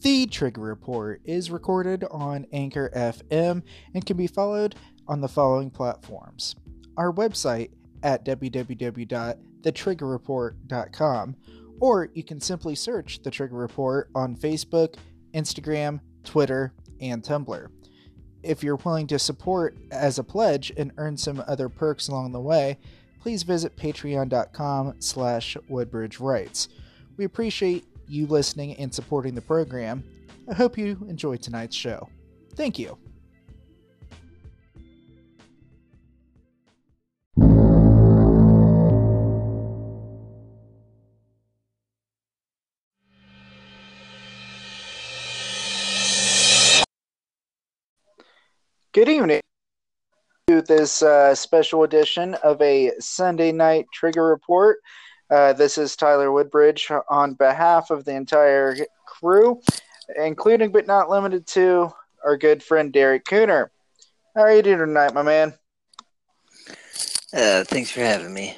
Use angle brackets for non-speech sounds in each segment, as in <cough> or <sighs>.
The Trigger Report is recorded on Anchor FM and can be followed on the following platforms our website at www.thetriggerreport.com, or you can simply search The Trigger Report on Facebook, Instagram, Twitter, and Tumblr. If you're willing to support as a pledge and earn some other perks along the way, please visit patreon.com slash woodbridgewrites. We appreciate you listening and supporting the program. I hope you enjoy tonight's show. Thank you. Good evening to this uh, special edition of a Sunday night trigger report. Uh, this is Tyler Woodbridge on behalf of the entire crew, including but not limited to our good friend Derek Cooner. How are you doing tonight, my man? Uh, thanks for having me.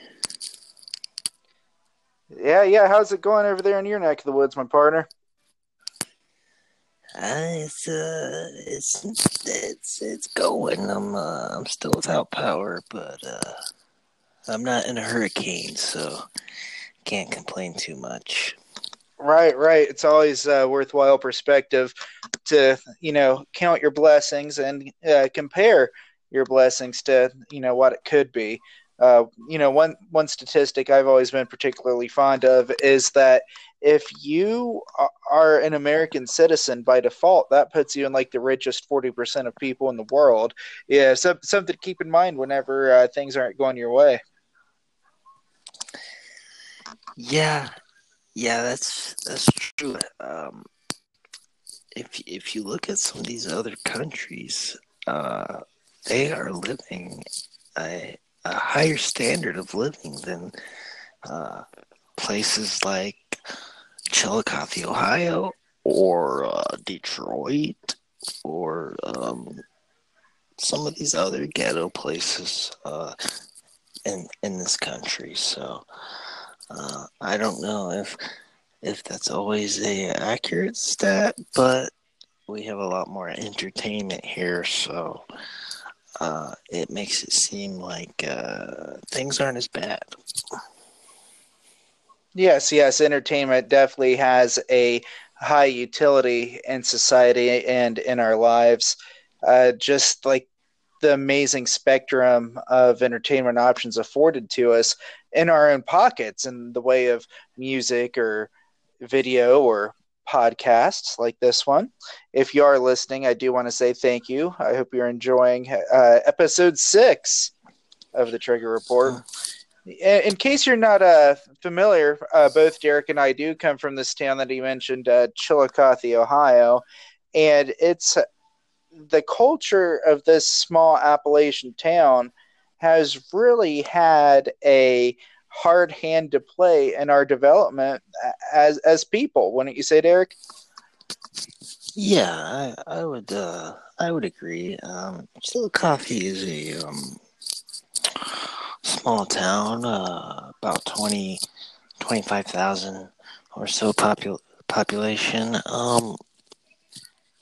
Yeah, yeah. How's it going over there in your neck of the woods, my partner? Uh, it's uh, it's it's it's going. I'm uh, I'm still without power, but uh, I'm not in a hurricane, so can't complain too much. Right, right. It's always uh, worthwhile perspective to you know count your blessings and uh, compare your blessings to you know what it could be. Uh, you know, one one statistic I've always been particularly fond of is that if you are an American citizen by default, that puts you in like the richest forty percent of people in the world. Yeah, so, something to keep in mind whenever uh, things aren't going your way. Yeah, yeah, that's that's true. Um, if if you look at some of these other countries, uh, they are living a a higher standard of living than uh, places like Chillicothe, Ohio, or uh, Detroit, or um, some of these other ghetto places uh, in in this country. So uh, I don't know if if that's always a accurate stat, but we have a lot more entertainment here, so uh, it makes it seem like uh, things aren't as bad. Yes, yes, entertainment definitely has a high utility in society and in our lives. Uh, just like the amazing spectrum of entertainment options afforded to us in our own pockets in the way of music or video or podcasts like this one. If you are listening, I do want to say thank you. I hope you're enjoying uh, episode six of the Trigger Report. In case you're not uh, familiar, uh, both Derek and I do come from this town that he mentioned, uh, Chillicothe, Ohio, and it's the culture of this small Appalachian town has really had a hard hand to play in our development as as people. Wouldn't you say, Derek? Yeah, I, I would uh, I would agree. Um, Chillicothe is a um, small town, uh, about 20, 25,000 or so popul- population. Um,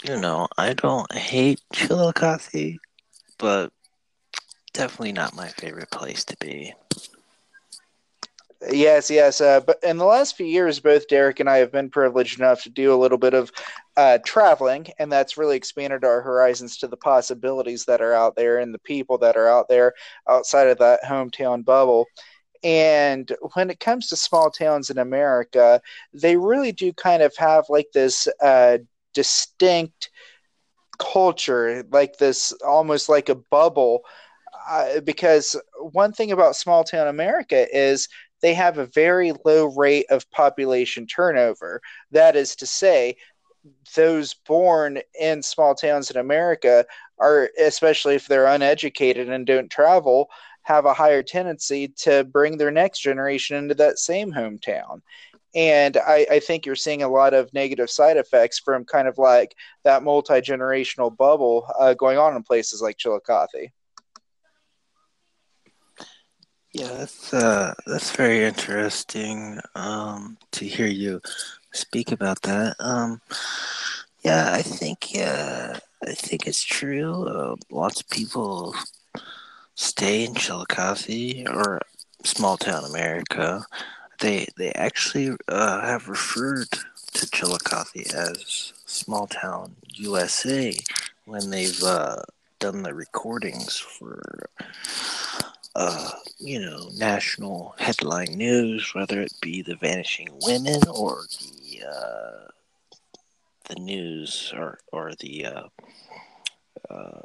you know, I don't hate Chillicothe, but definitely not my favorite place to be. Yes, yes. Uh, but in the last few years, both Derek and I have been privileged enough to do a little bit of uh, traveling, and that's really expanded our horizons to the possibilities that are out there and the people that are out there outside of that hometown bubble. And when it comes to small towns in America, they really do kind of have like this uh, distinct culture, like this almost like a bubble. Uh, because one thing about small town America is they have a very low rate of population turnover. That is to say, those born in small towns in America are, especially if they're uneducated and don't travel, have a higher tendency to bring their next generation into that same hometown. And I, I think you're seeing a lot of negative side effects from kind of like that multi generational bubble uh, going on in places like Chillicothe. Yeah, that's uh, that's very interesting um, to hear you speak about that. Um, Yeah, I think uh, I think it's true. Uh, lots of people stay in Chillicothe or small town America. They they actually uh, have referred to Chillicothe as small town USA when they've uh, done the recordings for uh, you know national headline news, whether it be the vanishing women or the uh, the news or or the uh, uh,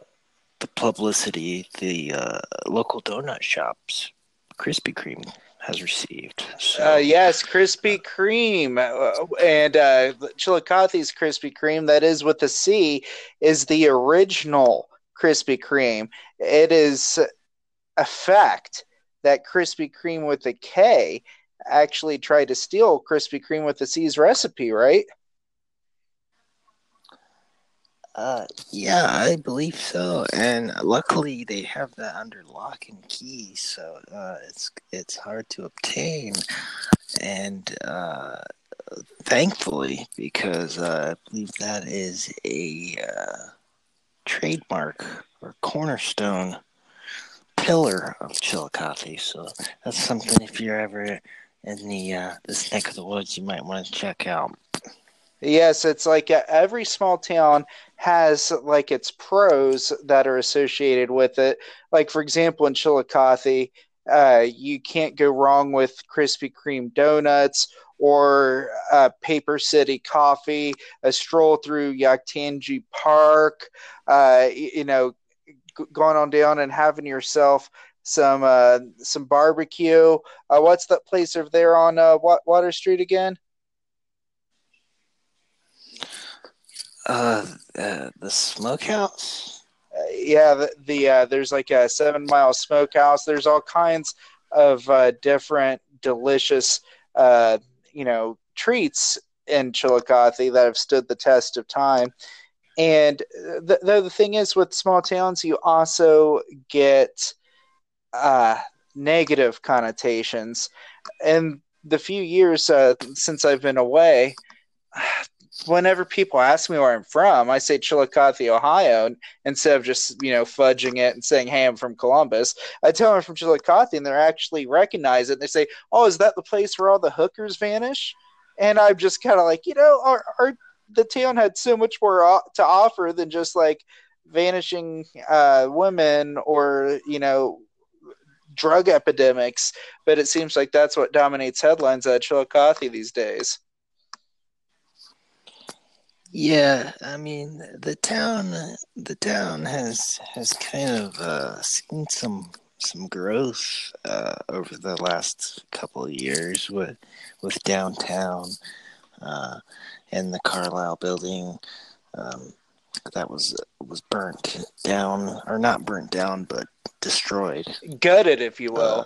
the publicity the uh, local donut shops Krispy Kreme has received. So, Uh, yes, Krispy Kreme, uh, and uh, Chillicothe's Crispie Creme, that is with the C, is the original Krispy Kreme. It is a fact that Krispy Kreme with the K actually tried to steal Crispie Creme with the C's recipe, right? uh, yeah, I believe so. And luckily, they have that under lock and key, so uh, it's it's hard to obtain. And uh, thankfully, because uh, I believe that is a uh, trademark or cornerstone pillar of Chillicothe. So that's something if you're ever in the uh, this neck of the woods, you might want to check out. Yes, it's like uh, every small town has like its pros that are associated with it. Like for example, in Chillicothe, uh, you can't go wrong with Krispy Kreme donuts or uh, Paper City coffee. A stroll through Yoctangee Park. Uh, you know, going on down and having yourself some uh, some barbecue. Uh, what's that place over there on uh, Water Street again? Uh, uh the smokehouse. Uh, yeah, the, the uh, there's like a seven mile smokehouse. There's all kinds of uh, different delicious, uh, you know, treats in Chillicothe that have stood the test of time. And uh, the, thing is, with small towns, you also get uh, negative connotations. And the few years uh, since I've been away, <sighs> whenever people ask me where I'm from, I say Chillicothe, Ohio, instead of just you know fudging it and saying, "Hey, I'm from Columbus." I tell them I'm from Chillicothe, and they actually recognize it. And they say, "Oh, is that the place where all the hookers vanish?" And I'm just kind of like, you know, our, our the town had so much more to offer than just like vanishing uh, women or you know drug epidemics. But it seems like that's what dominates headlines at Chillicothe these days. Yeah, I mean the town. The town has has kind of uh, seen some some growth uh, over the last couple of years with with downtown uh, and the Carlisle building um, that was was burnt down or not burnt down but destroyed, Gutted, if you will. uh,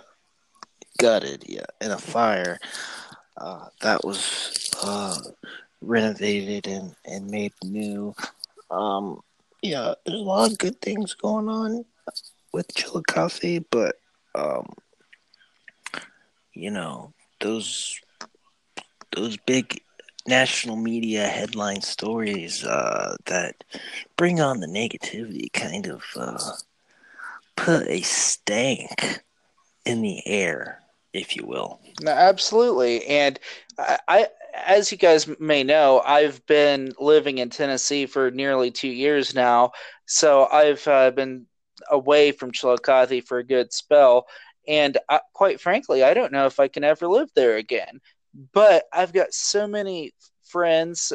gutted, yeah, in a fire. Uh, that was uh, renovated and, and made new. Um, yeah, there's a lot of good things going on with Chillicothe, but um, you know those those big national media headline stories uh, that bring on the negativity kind of uh, put a stank in the air, if you will. No, absolutely. And I, I, as you guys may know, I've been living in Tennessee for nearly two years now. So I've uh, been away from Chillicothe for a good spell. And I, quite frankly, I don't know if I can ever live there again. But I've got so many friends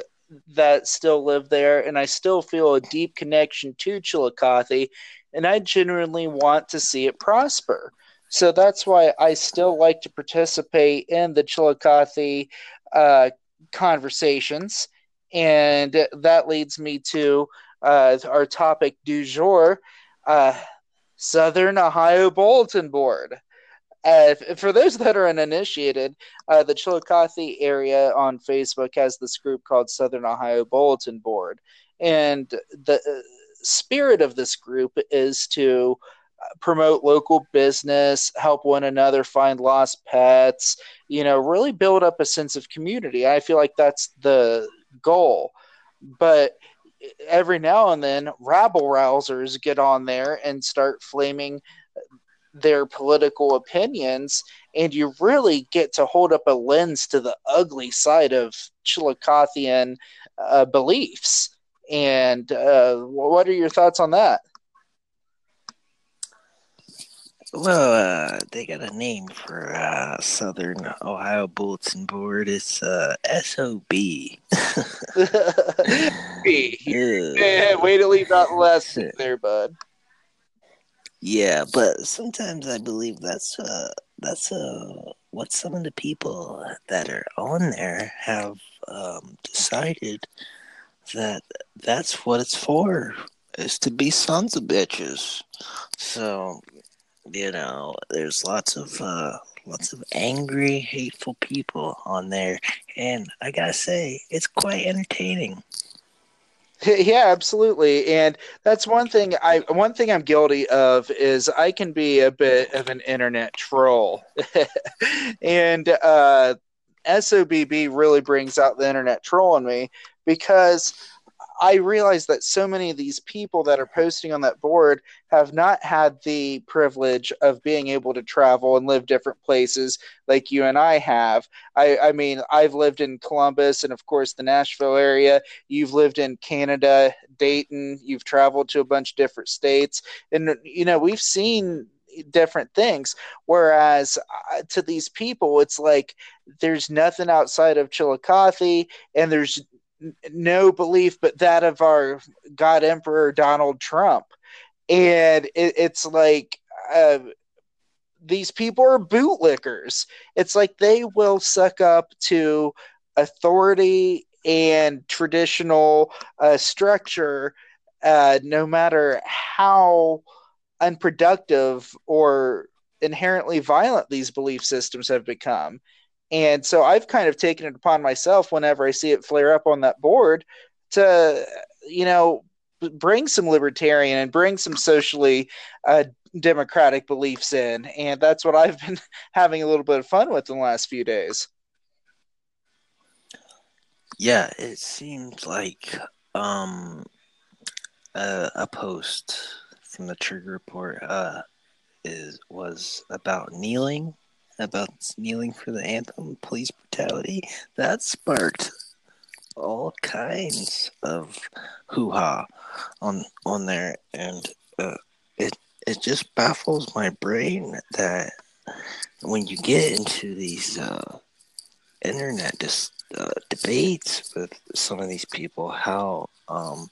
that still live there, and I still feel a deep connection to Chillicothe, and I genuinely want to see it prosper. So that's why I still like to participate in the Chillicothe uh, conversations. And that leads me to uh, our topic du jour uh, Southern Ohio Bulletin Board. Uh, for those that are uninitiated, uh, the Chillicothe area on Facebook has this group called Southern Ohio Bulletin Board. And the uh, spirit of this group is to promote local business, help one another find lost pets, you know, really build up a sense of community. I feel like that's the goal. but every now and then rabble rousers get on there and start flaming their political opinions and you really get to hold up a lens to the ugly side of Chillicothian uh, beliefs and uh, what are your thoughts on that well, uh, they got a name for uh, Southern Ohio Bulletin Board. It's uh, SOB. <laughs> <laughs> yeah, way to leave that last <laughs> there, bud. Yeah, but sometimes I believe that's uh, that's uh, what some of the people that are on there have um, decided that that's what it's for is to be sons of bitches. So you know, there's lots of uh, lots of angry, hateful people on there, and I gotta say, it's quite entertaining. <laughs> Yeah, absolutely, and that's one thing. I one thing I'm guilty of is I can be a bit of an internet troll, <laughs> and uh, SOBB really brings out the internet troll in me because I realize that so many of these people that are posting on that board have not had the privilege of being able to travel and live different places like you and I have. I, I mean, I've lived in Columbus and, of course, the Nashville area. You've lived in Canada, Dayton. You've traveled to a bunch of different states. And, you know, we've seen different things. Whereas uh, to these people, it's like there's nothing outside of Chillicothe, and there's no belief but that of our God Emperor Donald Trump. And it, it's like uh, these people are bootlickers. It's like they will suck up to authority and traditional uh, structure uh, no matter how unproductive or inherently violent these belief systems have become. And so I've kind of taken it upon myself whenever I see it flare up on that board to, you know, bring some libertarian and bring some socially uh, democratic beliefs in. And that's what I've <laughs> been having a little bit of fun with in the last few days. Yeah, it seems like um, uh, a post from the Trigger Report uh, is was about kneeling about kneeling for the anthem, police brutality, that sparked all kinds of hoo ha on on there, and uh, it it just baffles my brain that when you get into these uh, internet dis- uh, debates with some of these people, how um,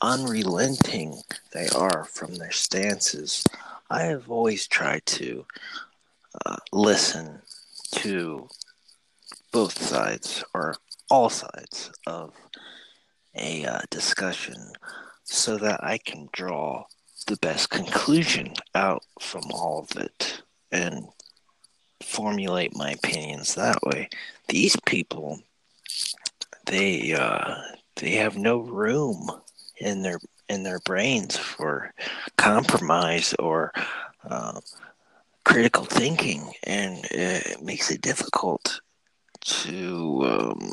unrelenting they are from their stances. I have always tried to uh, listen to both sides or all sides of a uh, discussion so that I can draw the best conclusion out from all of it and formulate my opinions that way. These people, they uh, they have no room in their in their brains for compromise or uh, critical thinking, and it makes it difficult to um,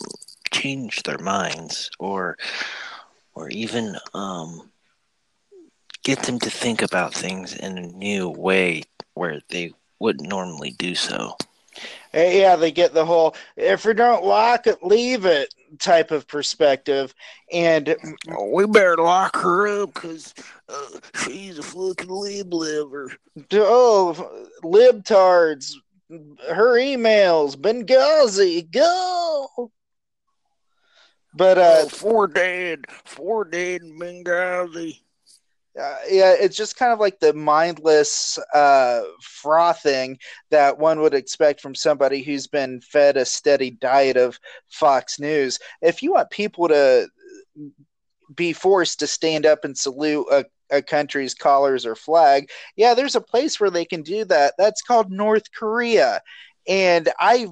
change their minds or or even um, get them to think about things in a new way where they wouldn't normally do so. Yeah, they get the whole if you don't like it, leave it type of perspective. And we better lock her up because uh, she's a fucking lib liver. Oh, libtards. Her emails, Benghazi, go. But uh, oh, four dead, four dead Benghazi uh, yeah, it's just kind of like the mindless uh, frothing that one would expect from somebody who's been fed a steady diet of Fox News. If you want people to be forced to stand up and salute a, a country's colors or flag, yeah, there's a place where they can do that. That's called North Korea and i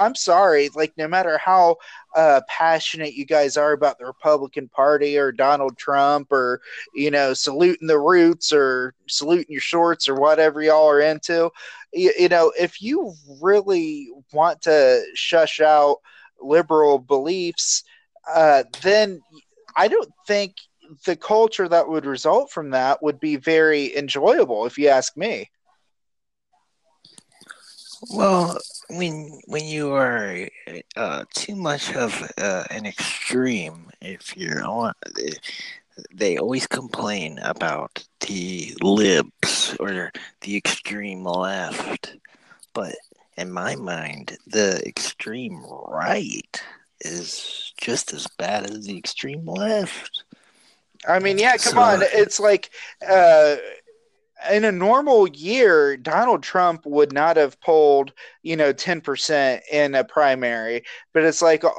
i'm sorry like no matter how uh, passionate you guys are about the republican party or donald trump or you know saluting the roots or saluting your shorts or whatever y'all are into you, you know if you really want to shush out liberal beliefs uh, then I don't think the culture that would result from that would be very enjoyable, if you ask me. Well, when when you are uh, too much of uh, an extreme, if you're on, they always complain about the libs or the extreme left, but in my mind, the extreme right is just as bad as the extreme left. I mean, yeah, come so, on. It's like uh, in a normal year, Donald Trump would not have polled, you know, 10% in a primary, but it's like uh,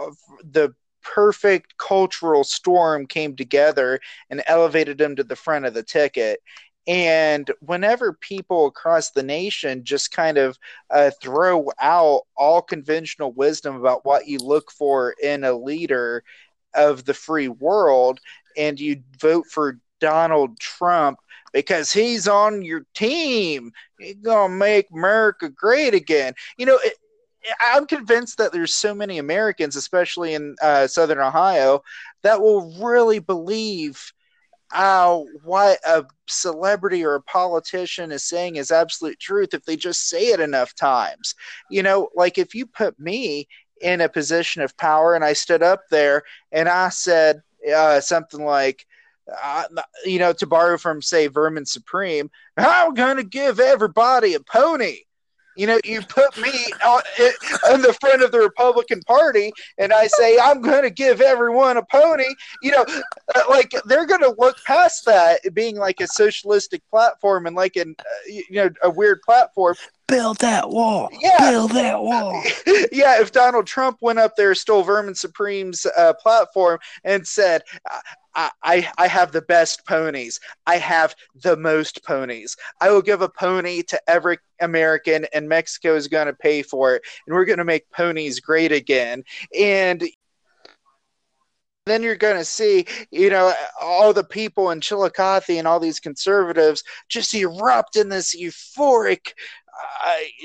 the perfect cultural storm came together and elevated him to the front of the ticket. And whenever people across the nation just kind of uh, throw out all conventional wisdom about what you look for in a leader of the free world, and you vote for Donald Trump because he's on your team, he's gonna make America great again. You know, it, I'm convinced that there's so many Americans, especially in uh, Southern Ohio, that will really believe uh, what a celebrity or a politician is saying is absolute truth if they just say it enough times. You know, like if you put me in a position of power and I stood up there and I said uh, something like, uh, you know, to borrow from, say, Vermin Supreme, I'm to give everybody a pony. You know, you put me on, in the front of the Republican Party, and I say I'm going to give everyone a pony. You know, uh, like they're going to look past that being like a socialistic platform and like an uh, you know a weird platform. Build that wall. Yeah, build that wall. <laughs> yeah, if Donald Trump went up there, stole Vermin Supreme's uh, platform, and said, I, I have the best ponies. I have the most ponies. I will give a pony to every American, and Mexico is going to pay for it. And we're going to make ponies great again. And then you're going to see, you know, all the people in Chillicothe and all these conservatives just erupt in this euphoric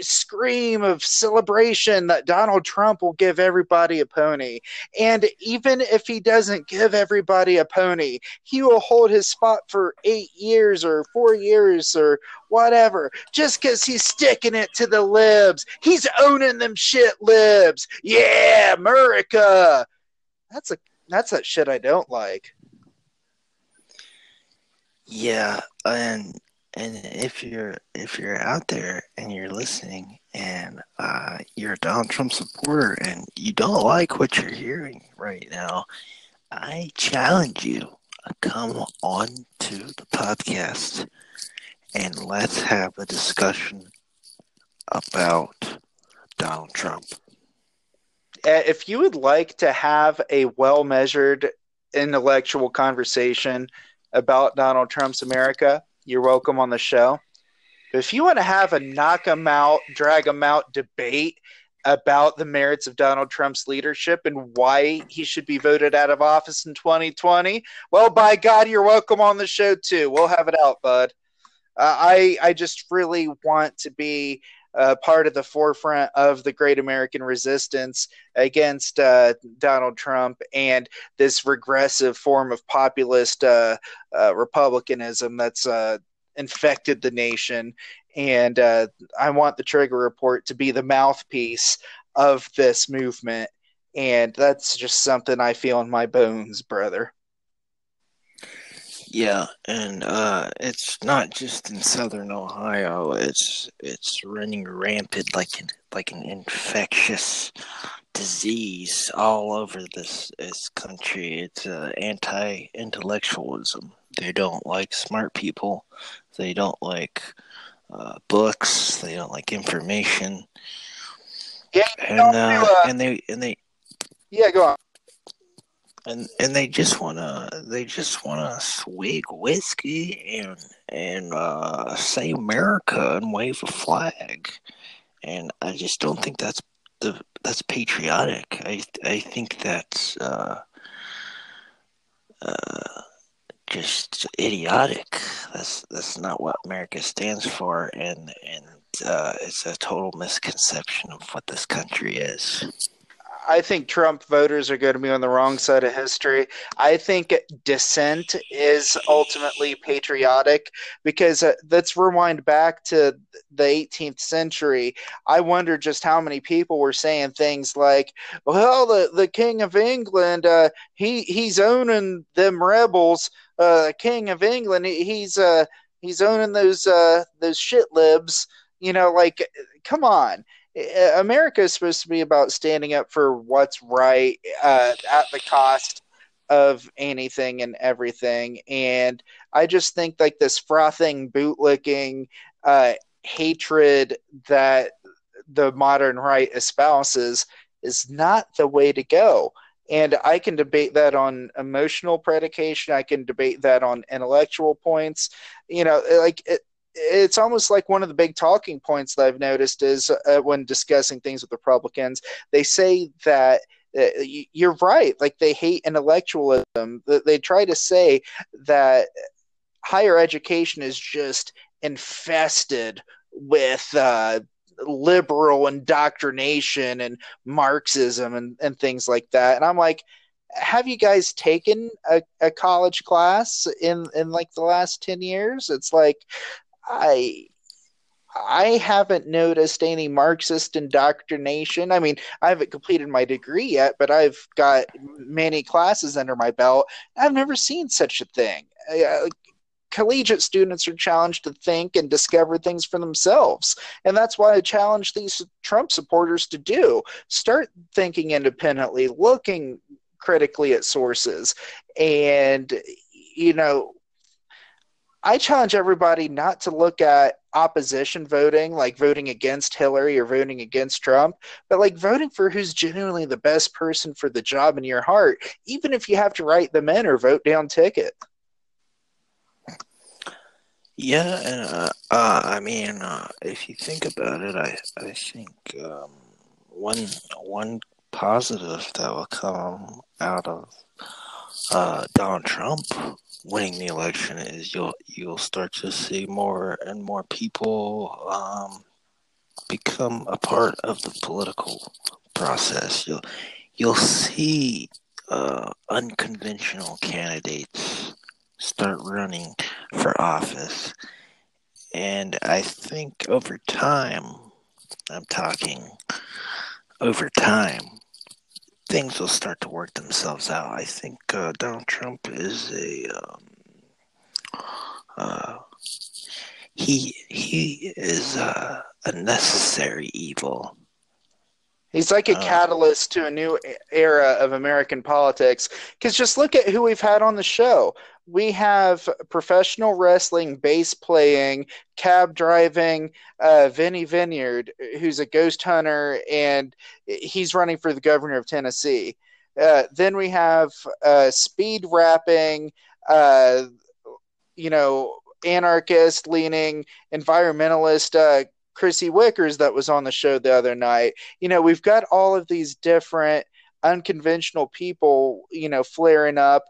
scream of celebration that Donald Trump will give everybody a pony. And even if he doesn't give everybody a pony, he will hold his spot for eight years or four years or whatever, just because he's sticking it to the libs. He's owning them shit libs. Yeah, America. That's a that's that shit I don't like. Yeah, and and if you're if you're out there and you're listening and uh, you're a Donald Trump supporter and you don't like what you're hearing right now, I challenge you to come on to the podcast and let's have a discussion about Donald Trump. Uh, if you would like to have a well measured intellectual conversation about Donald Trump's America, you're welcome on the show. If you want to have a knock 'em out, drag 'em out debate about the merits of Donald Trump's leadership and why he should be voted out of office in 2020, well, by God, you're welcome on the show too. We'll have it out, bud. Uh, I I just really want to be uh, part of the forefront of the great American resistance against uh, Donald Trump and this regressive form of populist uh, uh republicanism that's uh, infected the nation. And uh, I want the Trigger Report to be the mouthpiece of this movement. And that's just something I feel in my bones, brother. Yeah, and uh, it's not just in southern Ohio. It's it's running rampant like an like an infectious disease all over this this country. It's uh, anti-intellectualism. They don't like smart people. They don't like uh, books. They don't like information. Yeah, and uh, uh, and they and they. Yeah, go on and and they just wanna they just wanna swig whiskey and and uh, say America and wave a flag, and I just don't think that's the that's patriotic. I I think that's uh, uh, just idiotic. That's that's not what America stands for, and and uh, it's a total misconception of what this country is. I think Trump voters are going to be on the wrong side of history. I think dissent is ultimately patriotic because uh, let's rewind back to the 18th century. I wonder just how many people were saying things like, "Well, the, the King of England, uh, he he's owning them rebels. Uh, King of England, he's uh, he's owning those uh, those shit libs." You know, like, come on America is supposed to be about standing up for what's right uh, at the cost of anything and everything. And I just think like this frothing, bootlicking uh, hatred that the modern right espouses is not the way to go. And I can debate that on emotional predication. I can debate that on intellectual points. You know, like it, it's almost like one of the big talking points that I've noticed is uh, when discussing things with Republicans, they say that uh, you're right, like they hate intellectualism. They try to say that higher education is just infested with uh, liberal indoctrination and Marxism and, and things like that. And I'm like, have you guys taken a, a college class in in like the last 10 years it's like I I haven't noticed any Marxist indoctrination. I mean, I haven't completed my degree yet, but I've got many classes under my belt. I've never seen such a thing. Uh, collegiate students are challenged to think and discover things for themselves. And that's why I challenge these Trump supporters to do. Start thinking independently, looking critically at sources. And, you know, I challenge everybody not to look at opposition voting, like voting against Hillary or voting against Trump, but like voting for who's genuinely the best person for the job in your heart, even if you have to write them in or vote down ticket. Yeah, and uh, uh, I mean, uh, if you think about it, I I think um, one one positive that will come out of uh, Donald Trump winning the election is you'll you'll start to see more and more people um, become a part of the political process. You'll you'll see uh, unconventional candidates start running for office, and I think over time, I'm talking over time, things will start to work themselves out. I think uh, Donald Trump is a um, uh, he he is uh, a necessary evil. He's like a uh, catalyst to a new era of American politics. Because just look at who we've had on the show. We have professional wrestling, bass playing, cab driving, uh, Vinny Vineyard, who's a ghost hunter, and he's running for the governor of Tennessee. Uh, then we have uh, speed rapping, uh, you know, anarchist leaning, environmentalist uh, Chrissy Wickers that was on the show the other night. You know, we've got all of these different unconventional people, you know, flaring up.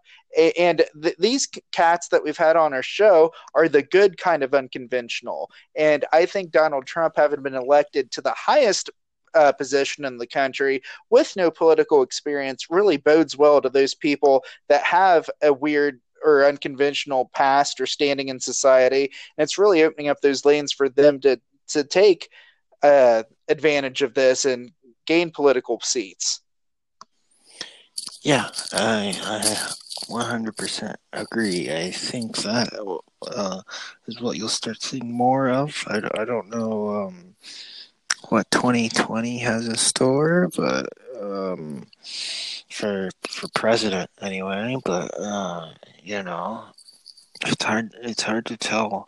And th- these cats that we've had on our show are the good kind of unconventional. And I think Donald Trump, having been elected to the highest uh, position in the country with no political experience, really bodes well to those people that have a weird or unconventional past or standing in society. And it's really opening up those lanes for them to to take uh, advantage of this and gain political seats. Yeah, I, I 100% agree. I think that uh, is what you'll start seeing more of. I, I don't know um, what 2020 has in store, but um, for for president anyway. But uh, you know, it's hard. It's hard to tell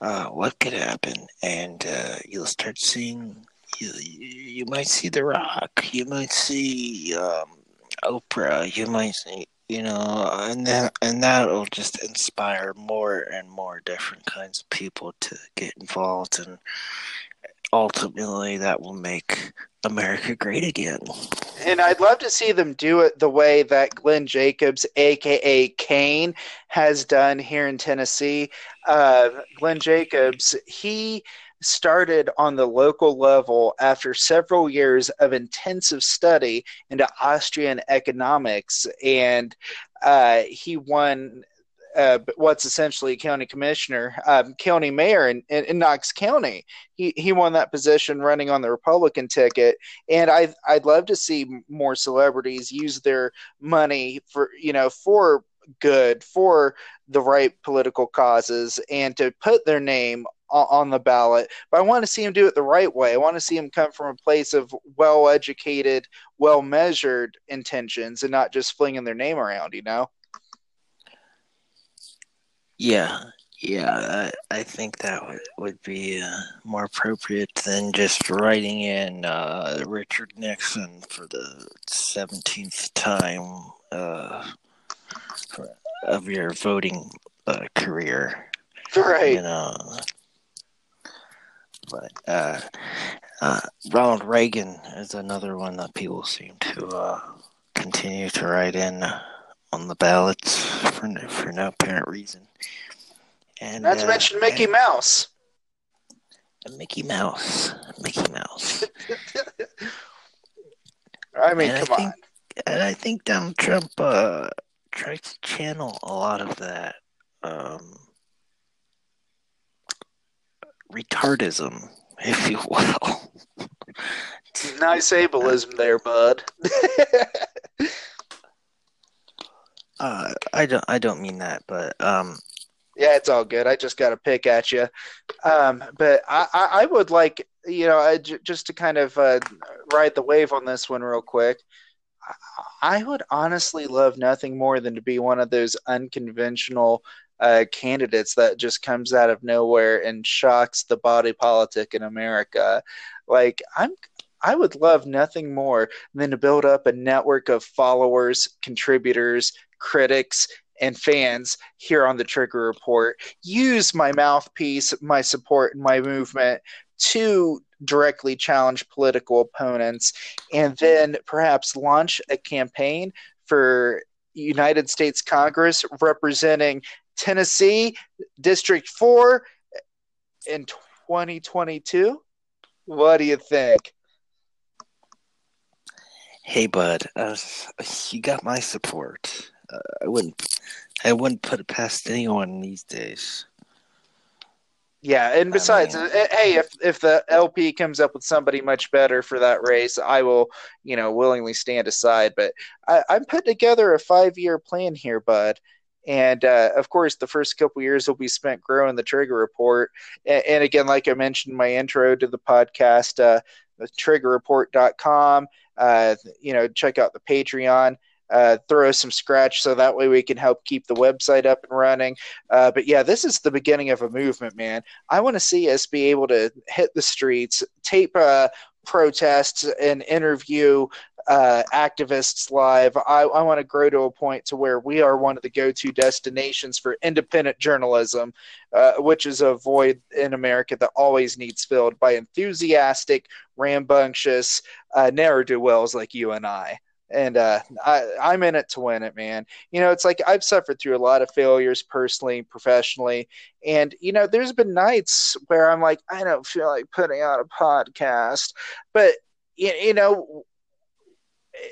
uh, what could happen, and uh, you'll start seeing. You, you might see The Rock. You might see um, Oprah. You might see, you know, and that and that'll just inspire more and more different kinds of people to get involved, and ultimately that will make America great again. And I'd love to see them do it the way that Glenn Jacobs, aka Kane, has done here in Tennessee. Uh, Glenn Jacobs, he started on the local level after several years of intensive study into Austrian economics, and uh, he won uh, what's essentially a county commissioner, um, county mayor in, in, in, Knox County. He he won that position running on the Republican ticket, and I I'd love to see more celebrities use their money for you know for good for the right political causes and to put their name on the ballot, but I want to see him do it the right way. I want to see him come from a place of well educated, well measured intentions and not just flinging their name around, you know? Yeah, yeah, I, I think that would, would be uh, more appropriate than just writing in uh, Richard Nixon for the 17th time uh, for, of your voting uh, career. Right. You know, but uh, uh, Ronald Reagan is another one that people seem to continue to write in on the ballots for no, for no apparent reason. And not to uh, mention Mickey and, Mouse. Mickey Mouse, Mickey Mouse. <laughs> I mean, and come I think, on. And I think Donald Trump uh, tried to channel a lot of that um, retardism, <laughs> if you will. nice ableism there, bud. <laughs> Uh, I don't. I don't mean that, but um, yeah, it's all good. I just got to pick at you. Um, but I, I, I, would like, you know, I, j- just to kind of uh, ride the wave on this one real quick. I would honestly love nothing more than to be one of those unconventional uh, candidates that just comes out of nowhere and shocks the body politic in America. Like I'm, I would love nothing more than to build up a network of followers, contributors, critics, and fans here on the Trigger Report use my mouthpiece, my support, and my movement to directly challenge political opponents, and then perhaps launch a campaign for United States Congress representing Tennessee District 4 in 2022. What do you think? Hey, bud, uh, you got my support. Uh, I wouldn't, I wouldn't put it past anyone these days. Yeah, and besides, I mean, uh, hey, if if the LP comes up with somebody much better for that race, I will, you know, willingly stand aside. But I, am putting together a five year plan here, bud. And uh, of course, the first couple years will be spent growing the Trigger Report. And, and again, like I mentioned in my intro to the podcast, uh, triggerreport.com. Uh, you know, check out the Patreon uh, throw some scratch so that way we can help keep the website up and running. Uh, but yeah, this is the beginning of a movement, man. I want to see us be able to hit the streets, tape uh, protests, and interview uh, activists live. I, I want to grow to a point to where we are one of the go-to destinations for independent journalism, uh, which is a void in America that always needs filled by enthusiastic, rambunctious, uh, ne'er do wells like you and I and uh, I, I'm in it to win it, man. You know, it's like I've suffered through a lot of failures personally, professionally, and you know, there's been nights where I'm like, I don't feel like putting out a podcast, but you, you know,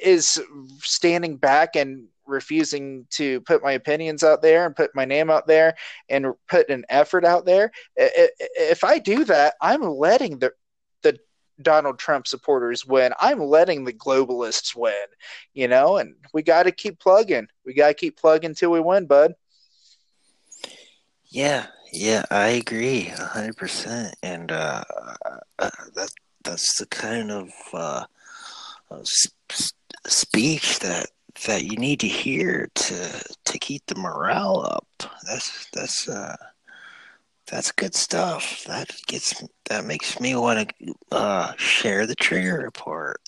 is standing back and refusing to put my opinions out there and put my name out there and put an effort out there. If I do that, I'm letting the Donald Trump supporters win. I'm letting the globalists win, you know, and we got to keep plugging. We got to keep plugging till we win, bud. Yeah, yeah, I agree 100%. And uh, uh, that that's the kind of uh, sp- speech that that you need to hear to to keep the morale up. That's that's uh that's good stuff. That gets that makes me want to uh, share the trigger report.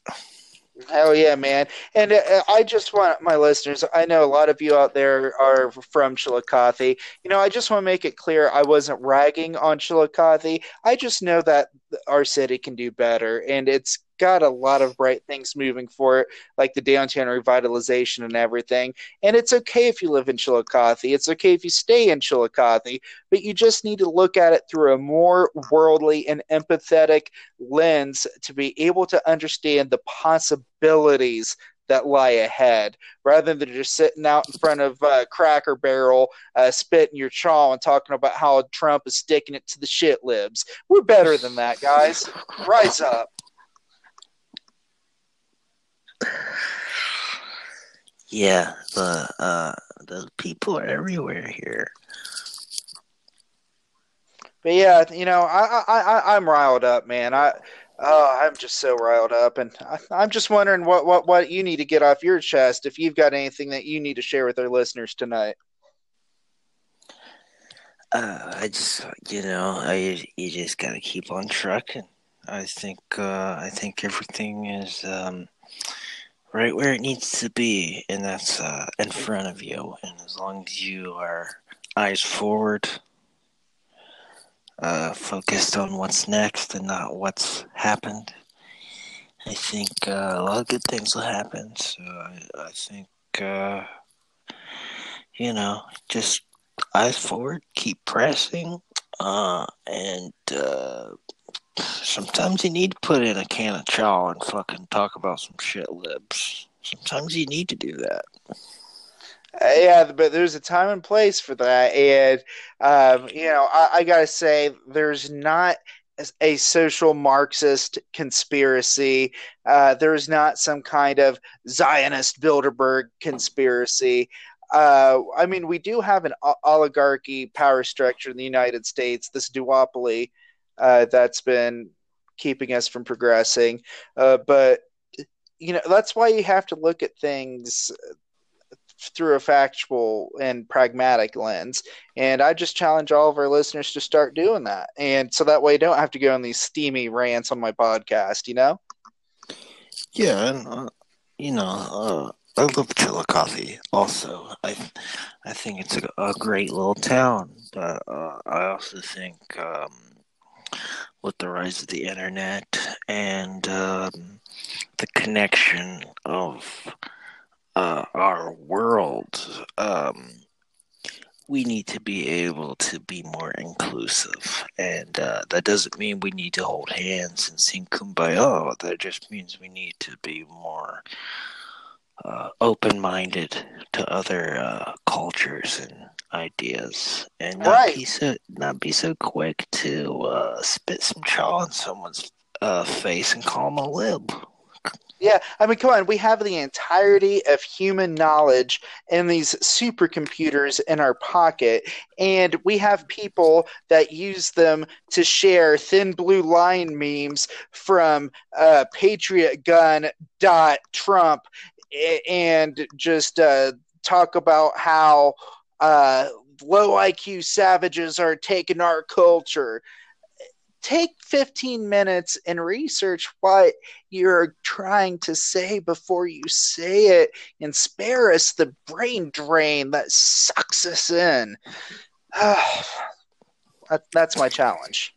Hell yeah, man! And uh, I just want my listeners. I know a lot of you out there are from Chillicothe. You know, I just want to make it clear I wasn't ragging on Chillicothe. I just know that our city can do better. And it's got a lot of bright things moving for it, like the downtown revitalization and everything. And it's okay if you live in Chillicothe. It's okay if you stay in Chillicothe, but you just need to look at it through a more worldly and empathetic lens to be able to understand the possibilities that lie ahead rather than just sitting out in front of uh, Cracker Barrel, uh, spitting your chaw and talking about how Trump is sticking it to the shit libs. We're better than that, guys. Rise up. Yeah, the uh, the people are everywhere here. But yeah, you know, I I I'm riled up, man. I oh, I'm just so riled up, and I, am just wondering what what what you need to get off your chest. If you've got anything that you need to share with our listeners tonight. Uh, I just, you know, I you just gotta keep on trucking. I think uh, I think everything is um, right where it needs to be, and that's uh, in front of you. And as long as you are eyes forward, uh, focused on what's next and not what's happened, I think uh, a lot of good things will happen. So I, I think, uh, you know, just eyes forward, keep pressing, uh, and uh, Sometimes you need to put in a can of chow and fucking talk about some shit libs. Sometimes you need to do that. Yeah, but there's a time and place for that, and um, you know, I, I gotta say, there's not a social Marxist conspiracy. Uh, there's not some kind of Zionist Bilderberg conspiracy. Uh, I mean, we do have an oligarchy power structure in the United States, this duopoly uh, that's been keeping us from progressing. Uh, but you know that's why you have to look at things through a factual and pragmatic lens. And I just challenge all of our listeners to start doing that. And so that way you don't have to go on these steamy rants on my podcast, you know? Yeah, and uh, you know, uh, I love Chillicothe also. I I think it's a, a great little town, but uh, I also think um, with the rise of the internet and um, the connection of uh, our world, um, we need to be able to be more inclusive. And uh, that doesn't mean we need to hold hands and sing kumbaya. That just means we need to be more uh, open minded to other uh, cultures and ideas and not right. be so not be so quick to uh, spit some chaw on someone's uh, face and call them a lib. Yeah, I mean, come on. We have the entirety of human knowledge in these supercomputers in our pocket, and we have people that use them to share thin blue line memes from uh, Patriot Gun dot Trump, and just uh, talk about how uh, low IQ savages are taking our culture. Take 15 minutes and research what you're trying to say before you say it and spare us the brain drain that sucks us in. <sighs> that, that's my challenge.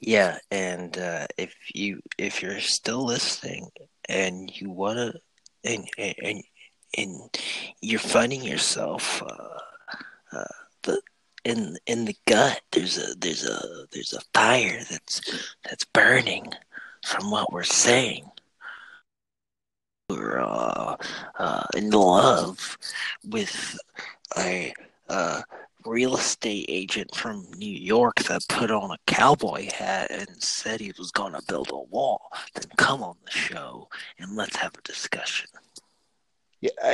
Yeah, and uh, if you if you're still listening and you wanna and and and you're finding yourself uh, uh, in in the gut. There's a there's a there's a fire that's that's burning from what we're saying. We're uh, uh, in love with a uh, real estate agent from New York that put on a cowboy hat and said he was going to build a wall, then come on the show and let's have a discussion.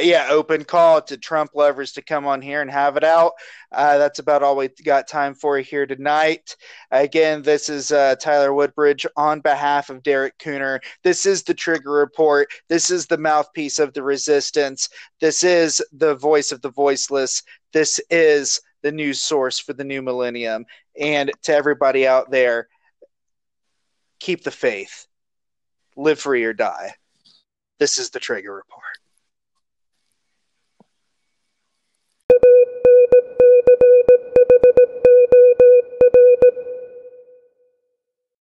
Yeah, open call to Trump lovers to come on here and have it out. Uh, that's about all we got time for here tonight. Again, this is uh, Tyler Woodbridge on behalf of Derek Cooner. This is the Trigger Report. This is the mouthpiece of the resistance. This is the voice of the voiceless. This is the news source for the new millennium. And to everybody out there, keep the faith, live free or die. This is the Trigger Report.